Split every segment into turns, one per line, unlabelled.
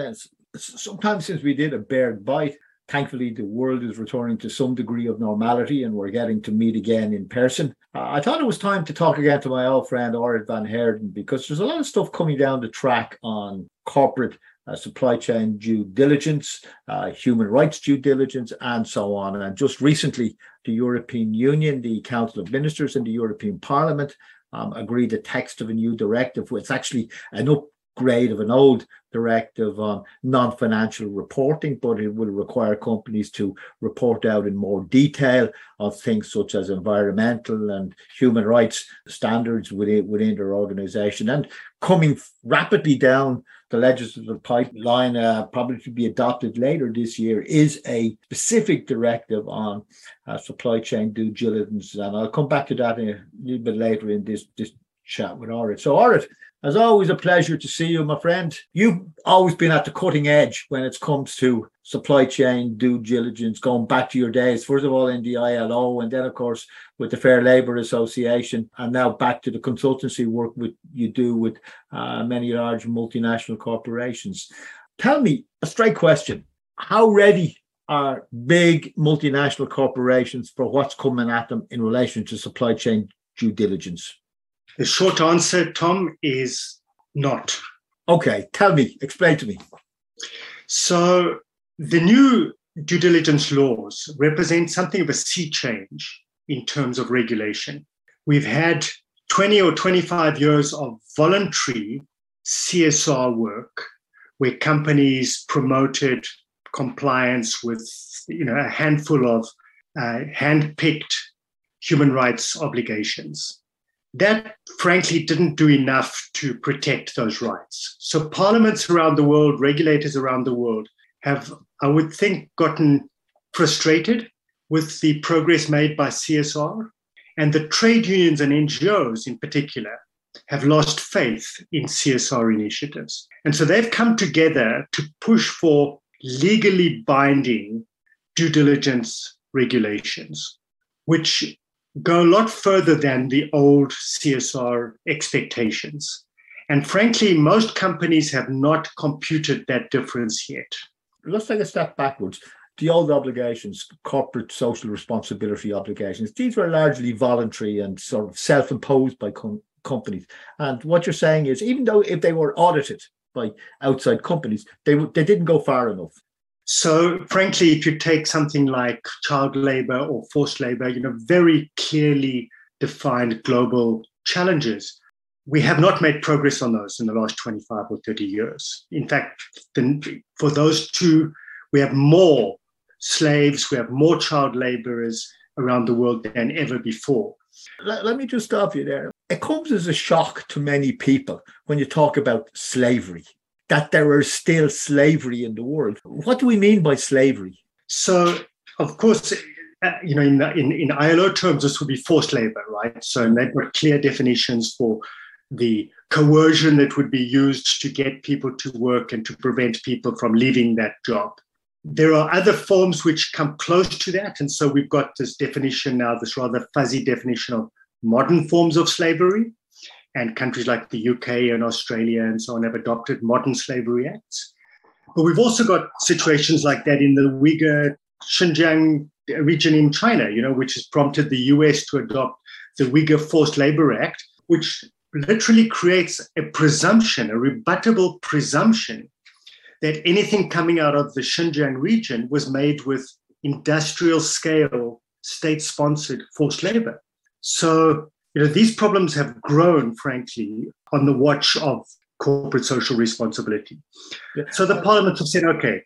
again, it's, sometimes since we did a Baird bite, thankfully the world is returning to some degree of normality and we're getting to meet again in person. I thought it was time to talk again to my old friend Auret van Heerden because there's a lot of stuff coming down the track on corporate uh, supply chain due diligence, uh, human rights due diligence, and so on. And just recently, the European Union, the Council of Ministers, and the European Parliament um, agreed the text of a new directive. It's actually an upgrade of an old directive on non-financial reporting, but it will require companies to report out in more detail of things such as environmental and human rights standards within, within their organization. And coming rapidly down the legislative pipeline, uh, probably to be adopted later this year, is a specific directive on uh, supply chain due diligence. And I'll come back to that a little bit later in this, this chat with Auret. So, Auret, as always, a pleasure to see you, my friend. You've always been at the cutting edge when it comes to supply chain due diligence, going back to your days, first of all in the ILO, and then, of course, with the Fair Labour Association, and now back to the consultancy work with you do with uh, many large multinational corporations. Tell me a straight question How ready are big multinational corporations for what's coming at them in relation to supply chain due diligence?
The short answer, Tom, is not.
Okay, tell me, explain to me.
So, the new due diligence laws represent something of a sea change in terms of regulation. We've had 20 or 25 years of voluntary CSR work where companies promoted compliance with you know, a handful of uh, hand-picked human rights obligations that frankly didn't do enough to protect those rights. So, parliaments around the world, regulators around the world have, I would think, gotten frustrated with the progress made by CSR. And the trade unions and NGOs in particular have lost faith in CSR initiatives. And so they've come together to push for legally binding due diligence regulations, which go a lot further than the old CSR expectations. And frankly, most companies have not computed that difference yet.
Let's take a step backwards. The old obligations, corporate social responsibility obligations, these were largely voluntary and sort of self imposed by com- companies. And what you're saying is, even though if they were audited by outside companies, they, they didn't go far enough.
So, frankly, if you take something like child labor or forced labor, you know, very clearly defined global challenges, we have not made progress on those in the last 25 or 30 years. In fact, for those two, we have more slaves, we have more child laborers around the world than ever before.
Let, let me just stop you there. It comes as a shock to many people when you talk about slavery that there is still slavery in the world. What do we mean by slavery?
So, of course, uh, you know, in, in, in ILO terms, this would be forced labor, right? So and they've got clear definitions for the coercion that would be used to get people to work and to prevent people from leaving that job. There are other forms which come close to that. And so we've got this definition now, this rather fuzzy definition of modern forms of slavery and countries like the UK and Australia and so on have adopted modern slavery acts. But we've also got situations like that in the Uyghur Xinjiang region in China, you know, which has prompted the US to adopt the Uyghur Forced Labor Act, which literally creates a presumption, a rebuttable presumption that anything coming out of the Xinjiang region was made with industrial scale, state sponsored forced labor. So you know, these problems have grown, frankly, on the watch of corporate social responsibility. So the parliament have said, okay,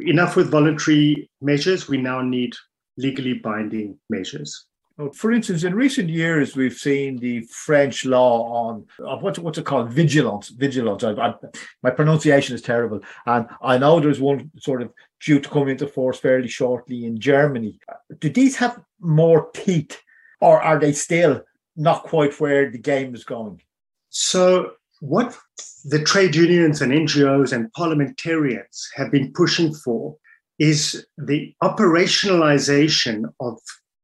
enough with voluntary measures. We now need legally binding measures.
For instance, in recent years, we've seen the French law on uh, what's what's it called? Vigilance. Vigilance. I, I, my pronunciation is terrible, and I know there's one sort of due to come into force fairly shortly in Germany. Do these have more teeth, or are they still not quite where the game is going.
So, what the trade unions and NGOs and parliamentarians have been pushing for is the operationalization of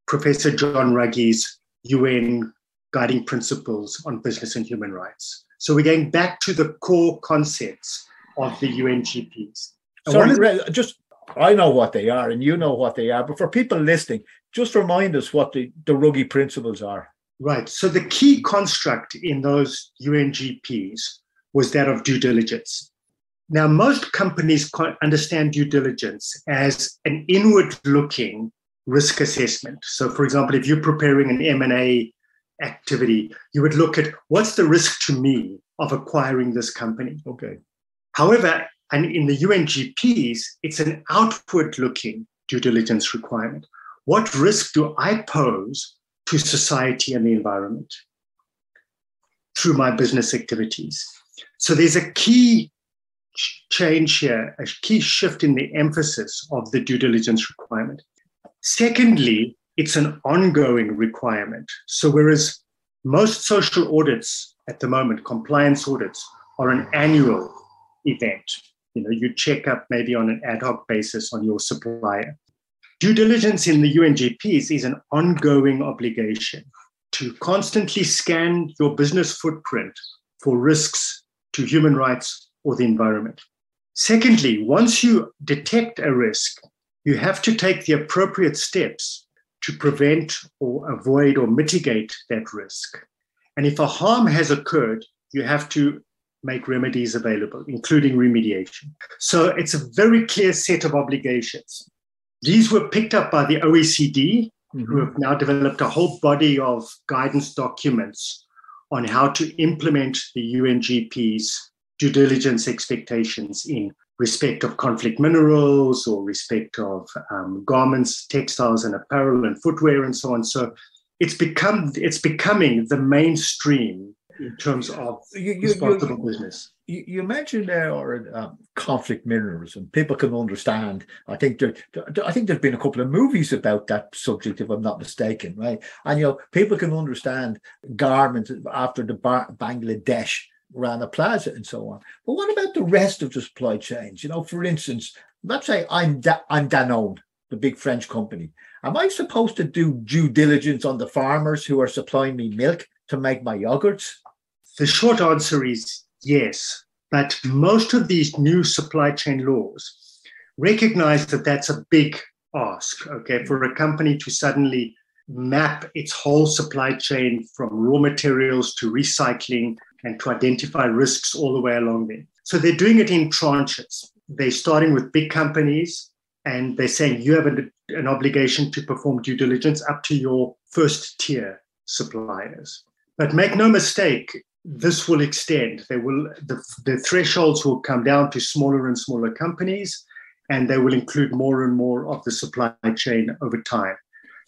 Professor John Ruggie's UN guiding principles on business and human rights. So, we're going back to the core concepts of the UNGPs.
Sorry, just I know what they are and you know what they are, but for people listening, just remind us what the, the Ruggie principles are.
Right. So the key construct in those UNGPs was that of due diligence. Now, most companies understand due diligence as an inward-looking risk assessment. So, for example, if you're preparing an M&A activity, you would look at what's the risk to me of acquiring this company.
Okay.
However, and in the UNGPs, it's an outward looking due diligence requirement. What risk do I pose to society and the environment through my business activities? So there's a key change here, a key shift in the emphasis of the due diligence requirement. Secondly, it's an ongoing requirement. So whereas most social audits at the moment, compliance audits, are an annual event. You know, you check up maybe on an ad hoc basis on your supplier. Due diligence in the UNGPs is an ongoing obligation to constantly scan your business footprint for risks to human rights or the environment. Secondly, once you detect a risk, you have to take the appropriate steps to prevent or avoid or mitigate that risk. And if a harm has occurred, you have to make remedies available, including remediation. So it's a very clear set of obligations. These were picked up by the OECD, mm-hmm. who have now developed a whole body of guidance documents on how to implement the UNGP's due diligence expectations in respect of conflict minerals or respect of um, garments, textiles, and apparel and footwear and so on. So it's become it's becoming the mainstream in terms of you, you, responsible you, business.
You, mentioned there are um, conflict minerals, and people can understand. I think there, I think there's been a couple of movies about that subject, if I'm not mistaken, right? And you know, people can understand garments after the Bar- Bangladesh Rana Plaza and so on. But what about the rest of the supply chains? You know, for instance, let's say I'm da- I'm Danone, the big French company. Am I supposed to do due diligence on the farmers who are supplying me milk to make my yogurts?
The short answer is yes. But most of these new supply chain laws recognize that that's a big ask, okay, for a company to suddenly map its whole supply chain from raw materials to recycling and to identify risks all the way along there. So they're doing it in tranches. They're starting with big companies and they're saying you have an, an obligation to perform due diligence up to your first tier suppliers. But make no mistake, this will extend. They will the, the thresholds will come down to smaller and smaller companies, and they will include more and more of the supply chain over time.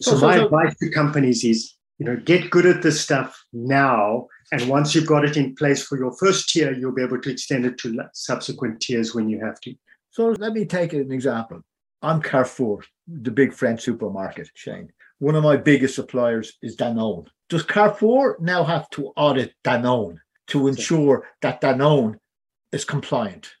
So, so my so, advice to companies is, you know, get good at this stuff now, and once you've got it in place for your first tier, you'll be able to extend it to subsequent tiers when you have to.
So let me take an example. I'm Carrefour, the big French supermarket chain. One of my biggest suppliers is Danone. Does Carrefour now have to audit Danone to ensure that Danone is compliant?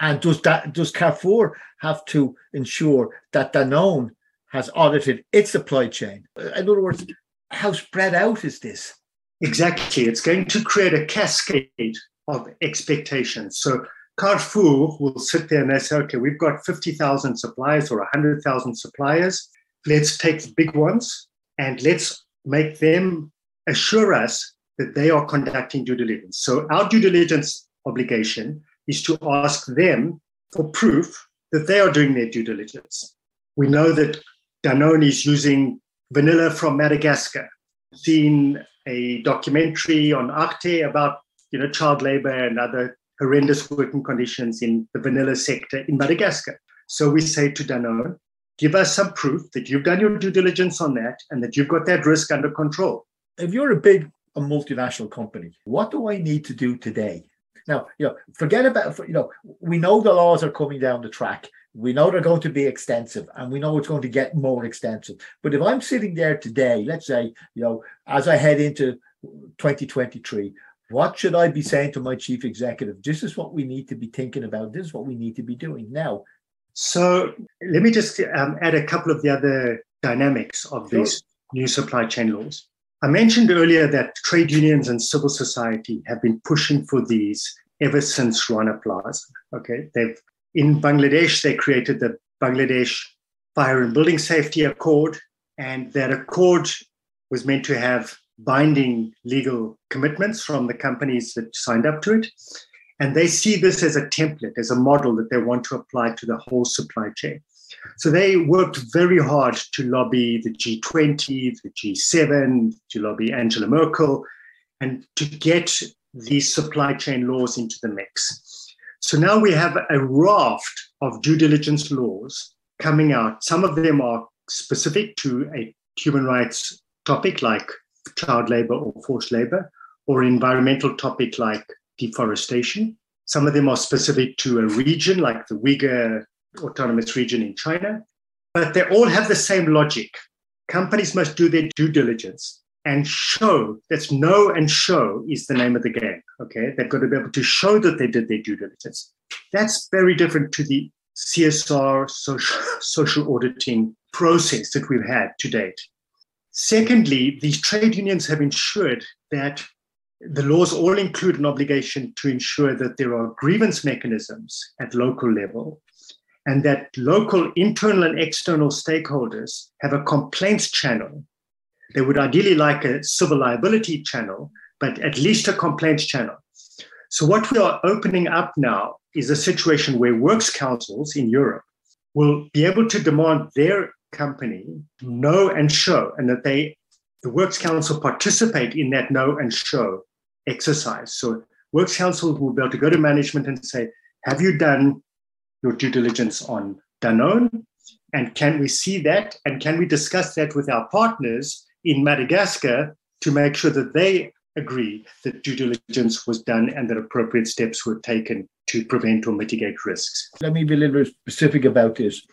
And does that does Carrefour have to ensure that Danone has audited its supply chain? In other words, how spread out is this?
Exactly. It's going to create a cascade of expectations. So Carrefour will sit there and they say, okay, we've got 50,000 suppliers or 100,000 suppliers. Let's take the big ones and let's make them assure us that they are conducting due diligence. So our due diligence obligation is to ask them for proof that they are doing their due diligence. We know that Danone is using vanilla from Madagascar. Seen a documentary on Arte about you know child labor and other horrendous working conditions in the vanilla sector in Madagascar. So we say to Danone, give us some proof that you've done your due diligence on that and that you've got that risk under control.
If you're a big a multinational company, what do I need to do today? Now, you know, forget about you know, we know the laws are coming down the track. We know they're going to be extensive and we know it's going to get more extensive. But if I'm sitting there today, let's say, you know, as I head into 2023, what should I be saying to my chief executive? This is what we need to be thinking about. This is what we need to be doing now.
So let me just um, add a couple of the other dynamics of sure. these new supply chain laws. I mentioned earlier that trade unions and civil society have been pushing for these ever since Rana Plaza. Okay, they've in Bangladesh they created the Bangladesh Fire and Building Safety Accord, and that accord was meant to have binding legal commitments from the companies that signed up to it. And they see this as a template, as a model that they want to apply to the whole supply chain. So they worked very hard to lobby the G20, the G7, to lobby Angela Merkel, and to get these supply chain laws into the mix. So now we have a raft of due diligence laws coming out. Some of them are specific to a human rights topic like child labor or forced labor, or environmental topic like deforestation. Some of them are specific to a region like the Uyghur Autonomous Region in China, but they all have the same logic. Companies must do their due diligence and show that's know and show is the name of the game. Okay, they've got to be able to show that they did their due diligence. That's very different to the CSR social, social auditing process that we've had to date. Secondly, these trade unions have ensured that the laws all include an obligation to ensure that there are grievance mechanisms at local level and that local internal and external stakeholders have a complaints channel. They would ideally like a civil liability channel, but at least a complaints channel. So, what we are opening up now is a situation where works councils in Europe will be able to demand their company know and show, and that they, the Works Council, participate in that know and show exercise. So, Works Council will be able to go to management and say, Have you done your due diligence on Danone? And can we see that? And can we discuss that with our partners in Madagascar to make sure that they agree that due diligence was done and that appropriate steps were taken to prevent or mitigate risks?
Let me be a little bit specific about this.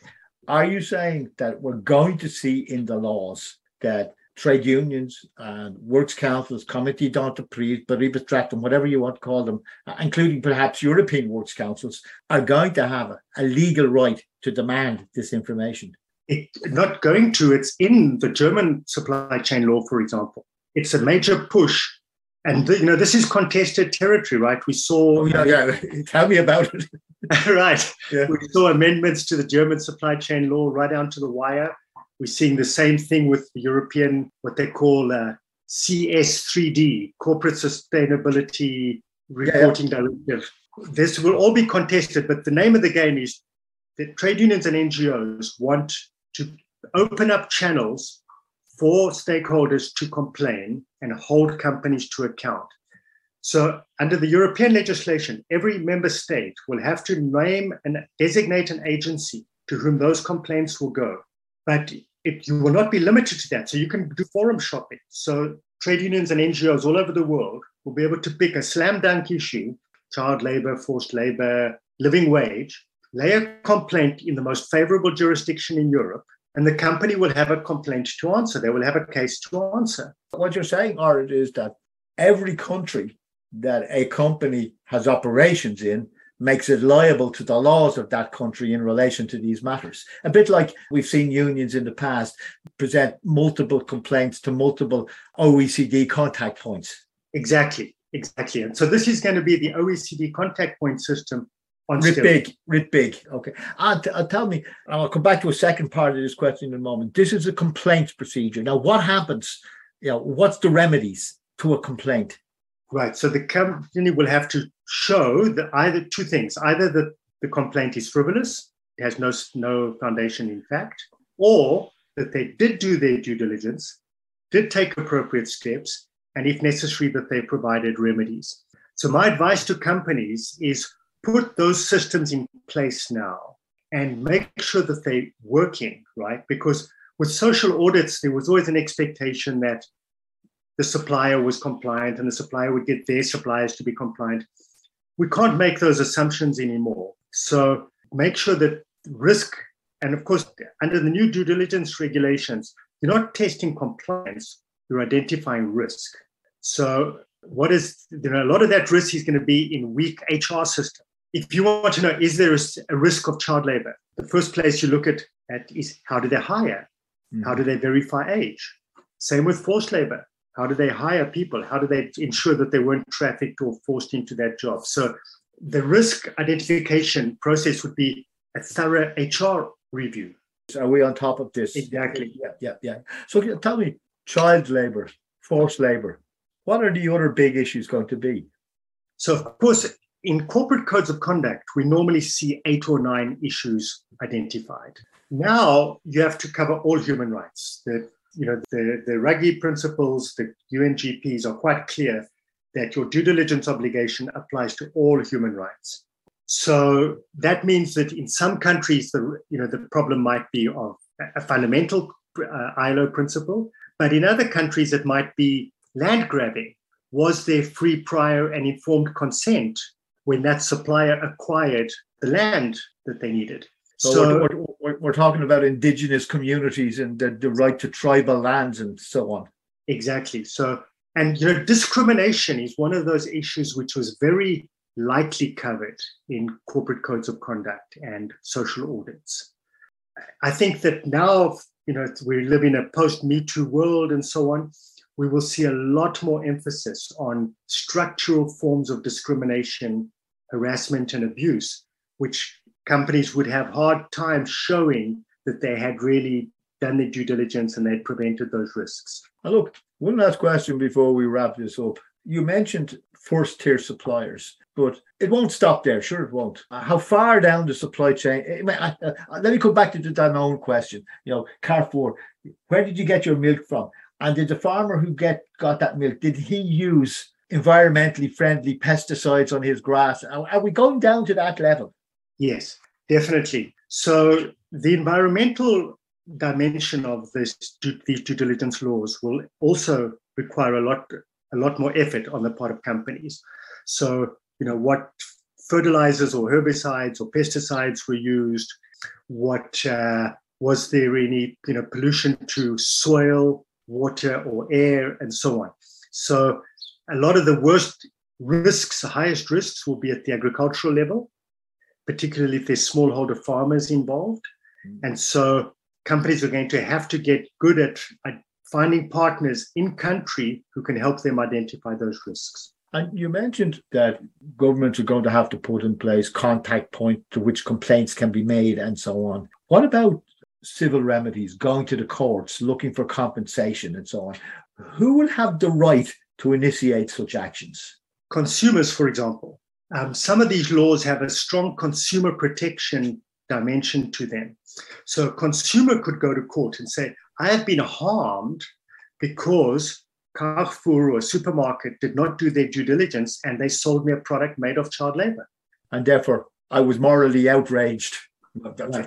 Are you saying that we're going to see in the laws that trade unions and works councils, comité d'entreprise, Betriebsräte, whatever you want to call them, uh, including perhaps European works councils, are going to have a legal right to demand this information?
It, not going to, it's in the German supply chain law, for example. It's a major push. And you know, this is contested territory, right? We saw.
Oh, yeah, yeah. Tell me about it.
right. Yeah. We saw amendments to the German supply chain law right down to the wire. We're seeing the same thing with the European, what they call uh, CS3D, Corporate Sustainability Reporting yeah. Directive. This will all be contested, but the name of the game is that trade unions and NGOs want to open up channels for stakeholders to complain and hold companies to account. So, under the European legislation, every member state will have to name and designate an agency to whom those complaints will go. But it, you will not be limited to that. So, you can do forum shopping. So, trade unions and NGOs all over the world will be able to pick a slam dunk issue child labor, forced labor, living wage, lay a complaint in the most favorable jurisdiction in Europe, and the company will have a complaint to answer. They will have a case to answer.
What you're saying, Art, is that every country that a company has operations in makes it liable to the laws of that country in relation to these matters. A bit like we've seen unions in the past present multiple complaints to multiple OECD contact points.
Exactly, exactly. And so this is going to be the OECD contact point system on
big, writ big. Okay. And uh, tell me, I'll come back to a second part of this question in a moment. This is a complaint procedure. Now, what happens? You know, what's the remedies to a complaint?
Right. So the company will have to show that either two things: either that the complaint is frivolous, it has no no foundation in fact, or that they did do their due diligence, did take appropriate steps, and if necessary, that they provided remedies. So my advice to companies is put those systems in place now and make sure that they're working, right? Because with social audits, there was always an expectation that the supplier was compliant and the supplier would get their suppliers to be compliant. We can't make those assumptions anymore. So make sure that risk, and of course, under the new due diligence regulations, you're not testing compliance, you're identifying risk. So what is, you know, a lot of that risk is going to be in weak HR system. If you want to know, is there a risk of child labor? The first place you look at, at is how do they hire? Mm-hmm. How do they verify age? Same with forced labor. How do they hire people? How do they ensure that they weren't trafficked or forced into that job? So the risk identification process would be a thorough HR review.
Are we on top of this?
Exactly.
Yeah, yeah, yeah. So tell me, child labor, forced labor, what are the other big issues going to be?
So, of course, in corporate codes of conduct, we normally see eight or nine issues identified. Now you have to cover all human rights. The, you know, the, the Ruggie principles, the UNGPs are quite clear that your due diligence obligation applies to all human rights. So that means that in some countries, the, you know, the problem might be of a fundamental uh, ILO principle, but in other countries, it might be land grabbing. Was there free, prior, and informed consent when that supplier acquired the land that they needed?
So, so we're, we're, we're, talking about indigenous communities and the, the right to tribal lands and so on.
Exactly. So, and you know, discrimination is one of those issues which was very lightly covered in corporate codes of conduct and social audits. I think that now, you know, we live in a post Me Too world and so on we will see a lot more emphasis on structural forms of discrimination, harassment, and abuse, which companies would have hard time showing that they had really done their due diligence and they'd prevented those risks.
Now look, one last question before we wrap this up. You mentioned first tier suppliers, but it won't stop there. Sure, it won't. Uh, how far down the supply chain? Eh, I, I, I, let me come back to the own question. You know, Carrefour, where did you get your milk from? And did the farmer who get got that milk, did he use environmentally friendly pesticides on his grass? Are, are we going down to that level?
Yes, definitely. So the environmental dimension of this these due diligence laws will also require a lot a lot more effort on the part of companies. So you know what fertilizers or herbicides or pesticides were used, what uh, was there any you know pollution to soil water or air, and so on. So a lot of the worst risks, the highest risks, will be at the agricultural level, particularly if there's smallholder farmers involved. Mm. And so companies are going to have to get good at, at finding partners in country who can help them identify those risks.
And you mentioned that governments are going to have to put in place contact point to which complaints can be made and so on. What about civil remedies, going to the courts, looking for compensation, and so on. Who will have the right to initiate such actions?
Consumers, for example. Um, some of these laws have a strong consumer protection dimension to them. So a consumer could go to court and say, I have been harmed because Carrefour or supermarket did not do their due diligence and they sold me a product made of child labor.
And therefore, I was morally outraged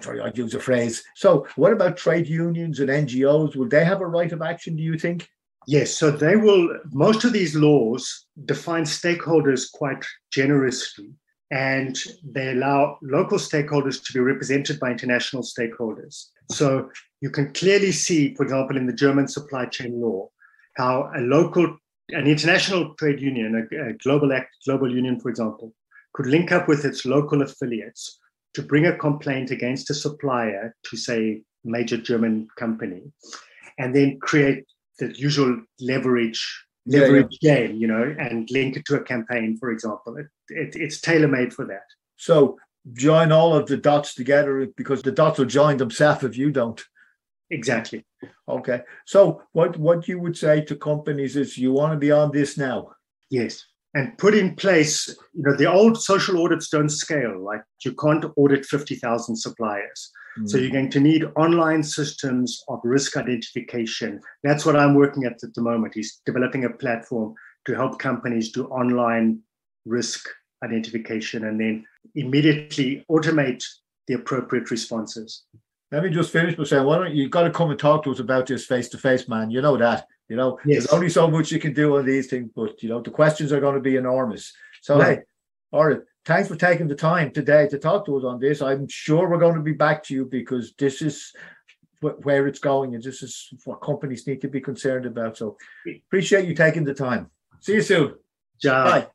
sorry, I'd use a phrase. So, what about trade unions and NGOs? Will they have a right of action, do you think?
Yes, so they will. Most of these laws define stakeholders quite generously, and they allow local stakeholders to be represented by international stakeholders. So, you can clearly see, for example, in the German supply chain law, how a local, an international trade union, a, a global act, global union, for example, could link up with its local affiliates to bring a complaint against a supplier to say major German company, and then create the usual leverage leverage yeah, yeah. game, you know, and link it to a campaign, for example. It, it, it's tailor made for that.
So join all of the dots together because the dots will join themselves if you don't.
Exactly.
Okay. So what what you would say to companies is you want to be on this now?
Yes and put in place, you know, the old social audits don't scale. Like you can't audit 50,000 suppliers. Mm. So you're going to need online systems of risk identification. That's what I'm working at at the moment. He's developing a platform to help companies do online risk identification and then immediately automate the appropriate responses.
Let me just finish by saying, why don't you, got to come and talk to us about this face to face, man? You know that. You know, yes. there's only so much you can do on these things, but you know, the questions are going to be enormous. So right. hey, all right. Thanks for taking the time today to talk to us on this. I'm sure we're going to be back to you because this is where it's going and this is what companies need to be concerned about. So appreciate you taking the time. See you soon.
Bye.